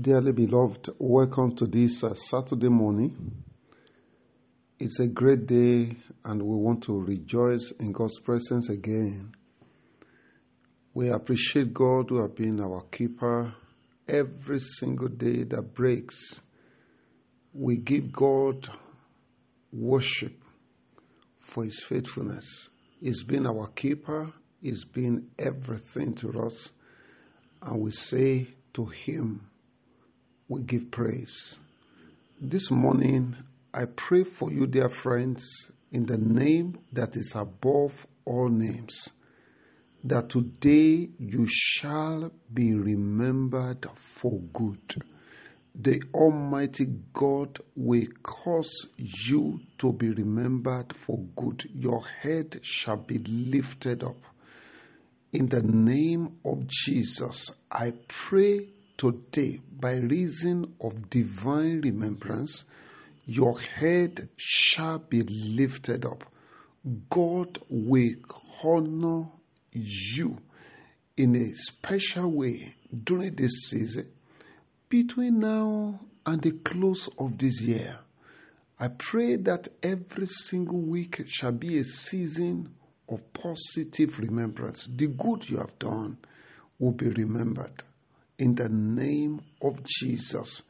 Dearly beloved, welcome to this uh, Saturday morning. It's a great day, and we want to rejoice in God's presence again. We appreciate God who has been our keeper every single day that breaks. We give God worship for His faithfulness. He's been our keeper, He's been everything to us, and we say to Him, we give praise. This morning, I pray for you, dear friends, in the name that is above all names, that today you shall be remembered for good. The Almighty God will cause you to be remembered for good. Your head shall be lifted up. In the name of Jesus, I pray today, by reason of divine remembrance, your head shall be lifted up. God will honor you in a special way during this season. Between now and the close of this year, I pray that every single week shall be a season of positive remembrance. The good you have done will be remembered in the name of Jesus.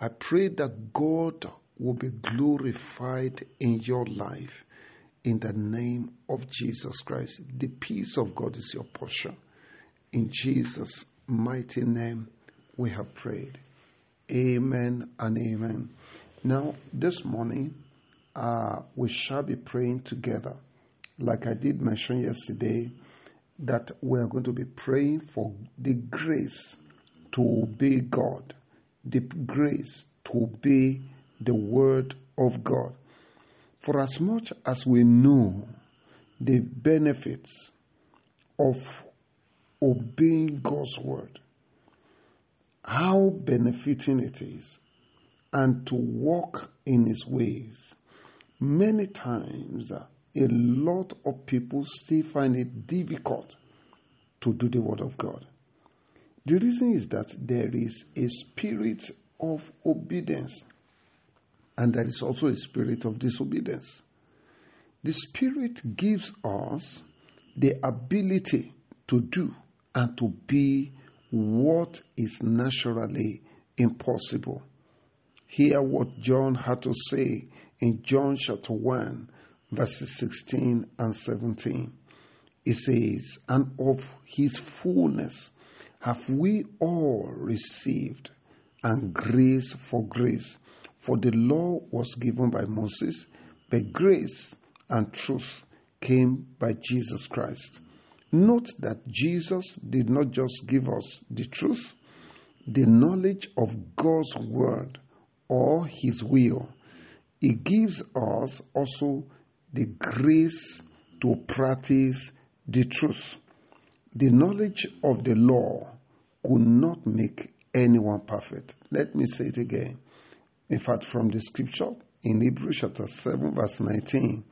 I pray that God will be glorified in your life in the name of Jesus Christ. The peace of God is your portion. In Jesus' mighty name, we have prayed. Amen and amen. Now, this morning, uh, we shall be praying together. Like I did mention yesterday, that we are going to be praying for the grace to obey God, the grace to obey the word of God. For as much as we know the benefits of obeying God's word, how benefiting it is, and to walk in his ways, many times a lot of people still find it difficult to do the word of God. The reason is that there is a spirit of obedience and there is also a spirit of disobedience. The spirit gives us the ability to do and to be what is naturally impossible. Hear what John had to say in John chapter 1, verses 16 and 17. It says, And of his fullness have we all received, and grace for grace. For the law was given by Moses, but grace and truth came by Jesus Christ. Note that Jesus did not just give us the truth, the knowledge of God's word or his will. He gives us also the grace to practice the truth. The knowledge of the law could not make anyone perfect. Let me say it again. In fact, from the scripture in Hebrews chapter 7, verse 19,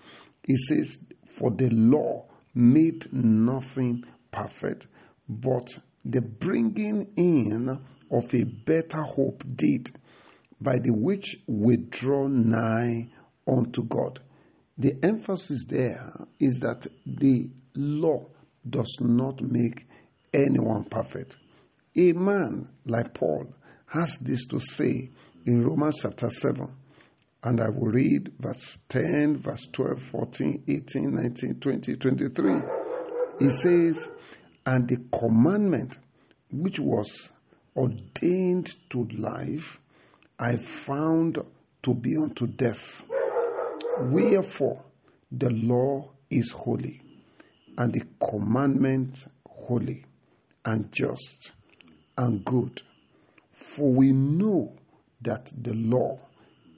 it says, For the law made nothing perfect, but the bringing in of a better hope did, by the which we draw nigh unto God. The emphasis there is that the law does not make anyone perfect. A man like Paul has this to say in Romans chapter 7. And I will read verse 10, verse 12, 14, 18, 19, 20, 23. He says, And the commandment which was ordained to life, I found to be unto death. Wherefore, the law is holy, and the commandment holy, and just, and good. For we know that the law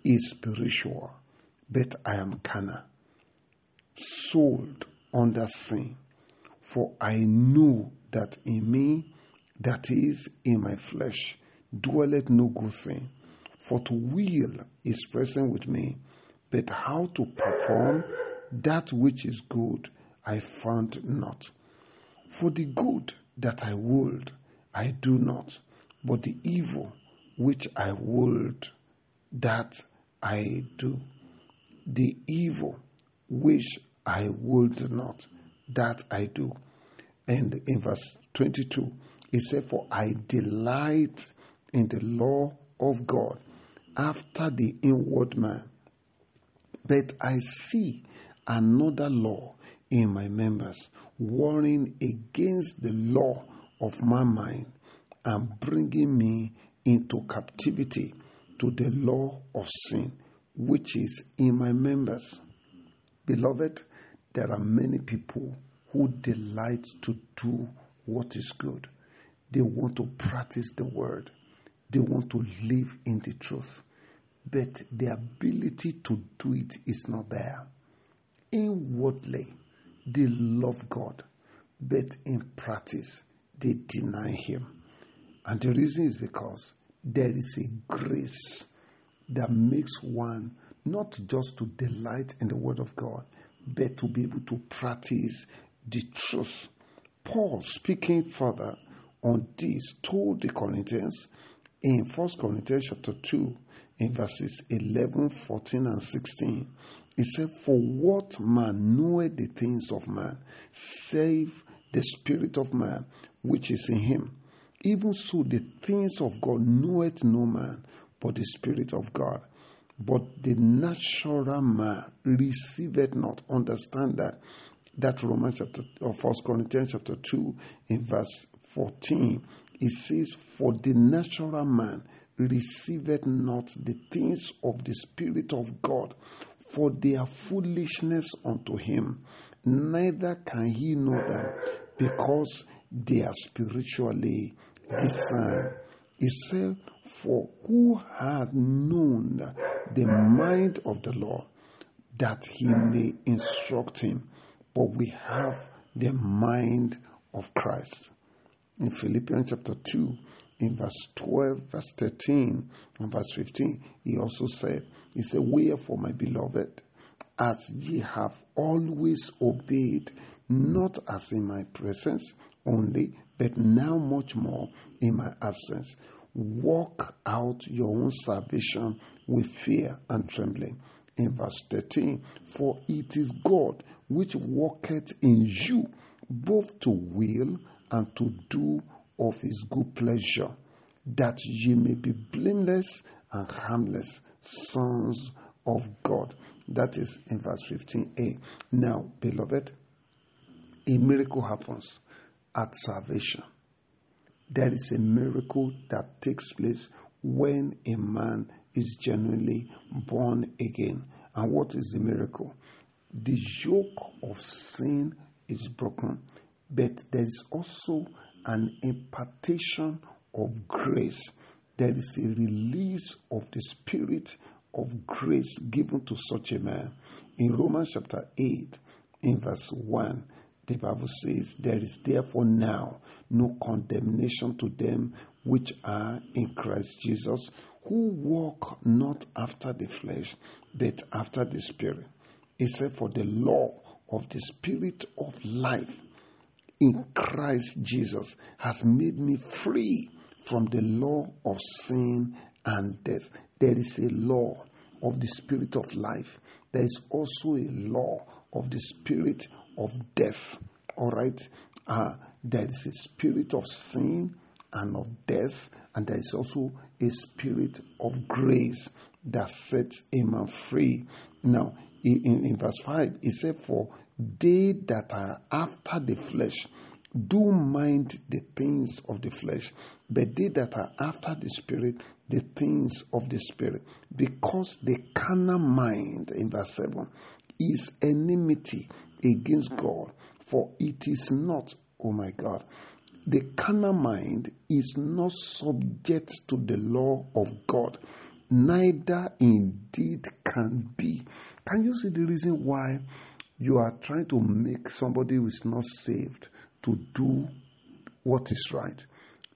is spiritual, but I am carnal, sold under sin. For I know that in me, that is in my flesh, dwelleth no good thing. For to will is present with me, but how to perform that which is good I found not. For the good that I would, I do not, but the evil which I would that I do. The evil which I would not that I do. And in verse 22, it said, For I delight in the law of God after the inward man. But I see another law in my members, warring against the law of my mind and bringing me into captivity to the law of sin which is in my members. Beloved, there are many people who delight to do what is good. They want to practice the word. They want to live in the truth. But the ability to do it is not there. Inwardly, they love God, but in practice, they deny Him. And the reason is because there is a grace that makes one not just to delight in the Word of God, but to be able to practice the truth. Paul, speaking further on this, told the Corinthians in 1 Corinthians chapter 2, in verses 11, 14, and 16, he said, For what man knoweth the things of man, save the Spirit of man which is in him? Even so, the things of God knoweth no man, but the Spirit of God. But the natural man receiveth not. Understand that. That Romans chapter or First Corinthians chapter 2 in verse 14. It says, For the natural man receiveth not the things of the Spirit of God, for they are foolishness unto him. Neither can he know them, because they are spiritually discerned. He said, For who hath known the mind of the Lord that he may instruct him? But we have the mind of Christ. In Philippians chapter 2, in verse 12, verse 13, and verse 15, he also said, He said, Wherefore, my beloved, as ye have always obeyed, Mm. not as in my presence only, but now much more in my absence. Walk out your own salvation with fear and trembling. In verse 13, for it is God which worketh in you both to will and to do of his good pleasure, that ye may be blameless and harmless sons of God. That is in verse 15a. Now, beloved, a miracle happens at salvation. There is a miracle that takes place when a man is genuinely born again. And what is the miracle? The yoke of sin is broken, but there is also an impartation of grace. There is a release of the spirit of grace given to such a man. In Romans chapter 8, in verse 1, the Bible says, There is therefore now no condemnation to them which are in Christ Jesus, who walk not after the flesh, but after the Spirit. He said, For the law of the Spirit of life in Christ Jesus has made me free from the law of sin and death. There is a law of the Spirit of life, there is also a law of the Spirit of death. All right? Uh, there is a spirit of sin and of death, and there is also a spirit of grace that sets a man free. Now, in, in verse 5, it said, For they that are after the flesh do mind the things of the flesh, but they that are after the spirit, the things of the spirit. Because the carnal mind, in verse 7, is enmity against God, for it is not, oh my God, the carnal mind is not subject to the law of God, neither indeed can be. Can you see the reason why you are trying to make somebody who is not saved to do what is right?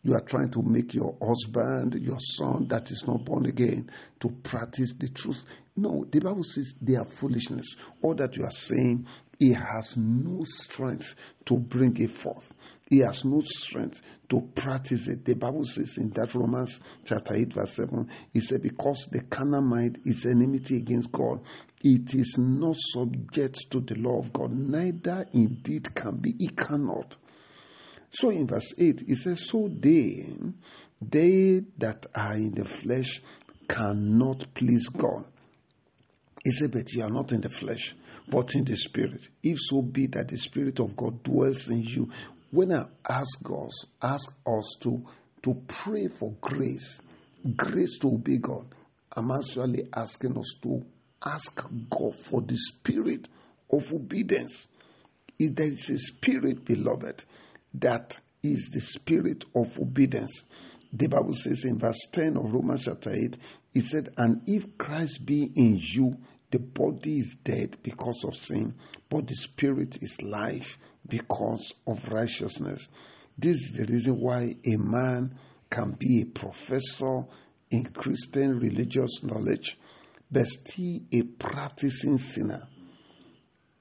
You are trying to make your husband, your son that is not born again, to practice the truth. No, the Bible says they are foolishness. All that you are saying he has no strength to bring it forth. He has no strength to practice it. The Bible says in that Romans chapter 8, verse 7, it said, Because the carnal mind is enmity against God, it is not subject to the law of God, neither indeed can be, it cannot. So in verse 8, it says, So they, they that are in the flesh cannot please God. He said, But you are not in the flesh, but in the spirit. If so be that the spirit of God dwells in you. When I ask us, ask us to, to pray for grace, grace to obey God, I'm actually asking us to ask God for the spirit of obedience. If there is a spirit, beloved, that is the spirit of obedience. The Bible says in verse 10 of Romans chapter 8, it said, And if Christ be in you, the body is dead because of sin, but the spirit is life because of righteousness. This is the reason why a man can be a professor in Christian religious knowledge, but still a practicing sinner,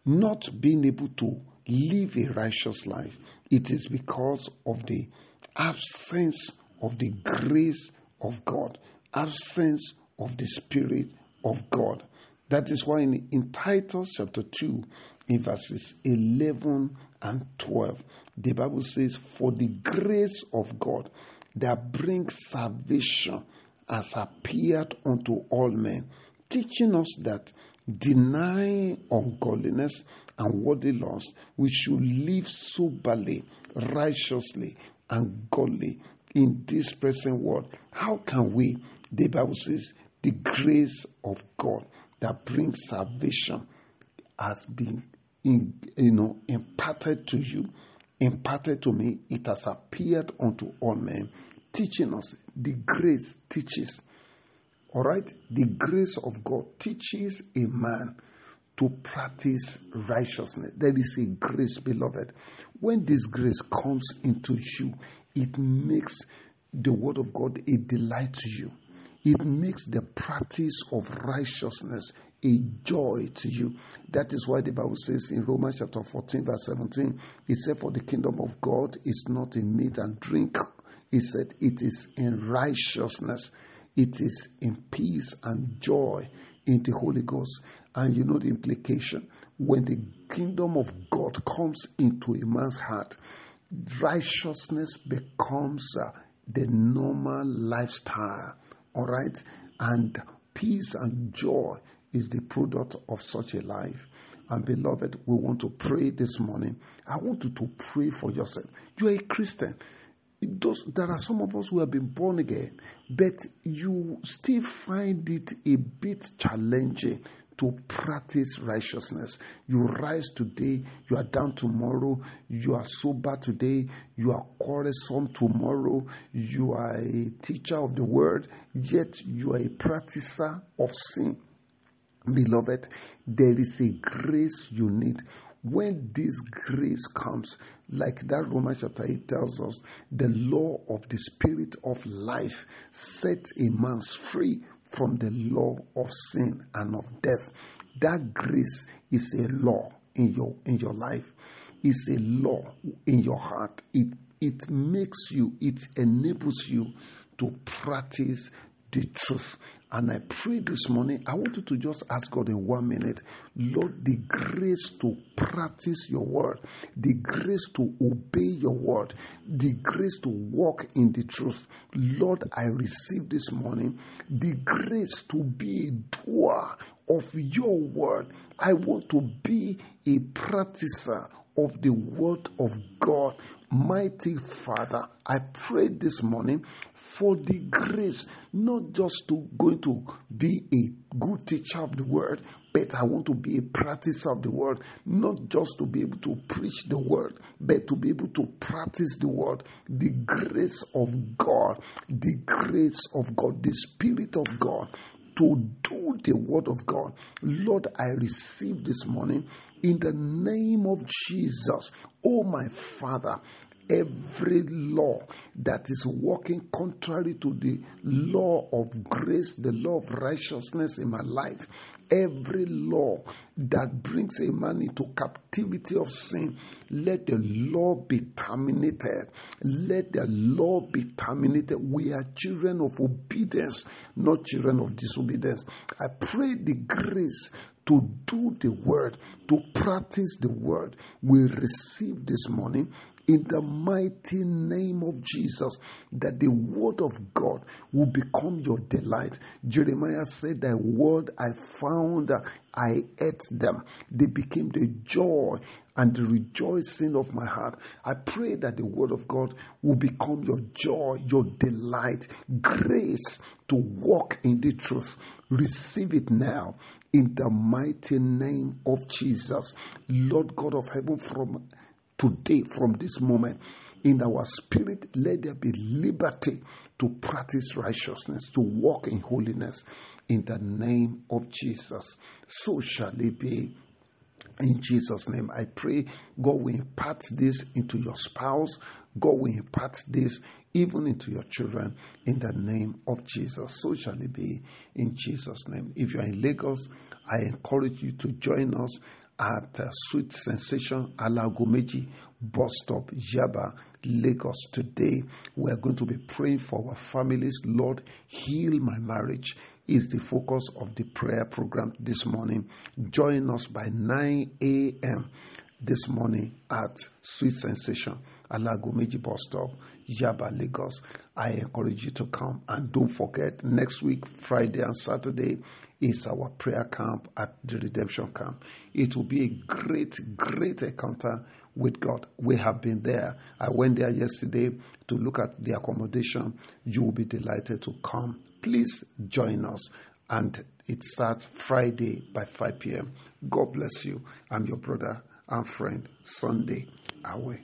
not being able to live a righteous life. It is because of the absence of the grace of God, absence of the Spirit of God. That is why in, in Titus chapter 2, in verses 11 and 12, the Bible says, For the grace of God that brings salvation has appeared unto all men, teaching us that denying ungodliness and worldly lust, we should live soberly, righteously, and godly in this present world. How can we? The Bible says, the grace of God that brings salvation has been in, you know imparted to you imparted to me. It has appeared unto all men teaching us. The grace teaches. All right? The grace of god teaches a man to practice righteousness. There is a grace beloved. When this grace comes into you it makes the word of god a delight to you it makes the practice of righteousness a joy to you. That is why the Bible says in Romans chapter 14, verse 17, it said, For the kingdom of God is not in meat and drink. He said, It is in righteousness, it is in peace and joy in the Holy Ghost. And you know the implication. When the kingdom of God comes into a man's heart, righteousness becomes uh, the normal lifestyle all right? And peace and joy is the product of such a life. And beloved, we want to pray this morning. I want you to pray for yourself. You are a Christian. Does, there are some of us who have been born again, but you still find it a bit challenging to practice righteousness. You rise today, you are down tomorrow, you are sober today, you are quarrelsome tomorrow, you are a teacher of the word, yet you are a practicer of sin. Beloved, there is a grace you need. When this grace comes, like that Romans chapter 8 tells us, the law of the spirit of life sets a man free from the law of sin and of death. That grace is a law in your in your life. It's a law in your heart. It it makes you, it enables you to practice the truth. And I pray this morning, I want you to just ask God in one minute, Lord, the grace to practice your word, the grace to obey your word, the grace to walk in the truth. Lord, I receive this morning the grace to be a doer of your word. I want to be a practicer of the word of God. Mighty Father, I pray this morning for the grace, not just to going to be a good teacher of the word, but I want to be a practicer of the word, not just to be able to preach the word, but to be able to practice the word. The grace of God, the grace of God, the Spirit of God to do the word of God. Lord, I receive this morning in the name of Jesus. Oh, my Father, every law that is working contrary to the law of grace, the law of righteousness in my life, every law that brings a man into captivity of sin, let the law be terminated. Let the law be terminated. We are children of obedience, not children of disobedience. I pray the grace to do the word, to practice the word, we receive this morning in the mighty name of Jesus, that the word of God will become your delight. Jeremiah said, Thy word I found, I ate them. They became the joy and the rejoicing of my heart. I pray that the word of God will become your joy, your delight, grace to walk in the truth. Receive it now in the mighty name of Jesus. Lord God of heaven, from today, from this moment, in our spirit, let there be liberty to practice righteousness, to walk in holiness in the name of Jesus. So shall it be. In Jesus' name, I pray God will impart this into your spouse. God will impart this even into your children in the name of Jesus. So shall it be in Jesus' name. If you are in Lagos, I encourage you to join us at uh, Sweet Sensation Alagomeji bus stop, Yaba, Lagos today. We are going to be praying for our families. Lord, heal my marriage is the focus of the prayer program this morning. Join us by 9 a.m. this morning at Sweet Sensation Alagomeji bus stop, Yaba, Lagos. I encourage you to come and don't forget next week, Friday and Saturday, is our prayer camp at the redemption camp. It will be a great, great encounter with God. We have been there. I went there yesterday to look at the accommodation. You will be delighted to come. Please join us. And it starts Friday by 5 p.m. God bless you. I'm your brother and friend, Sunday Away.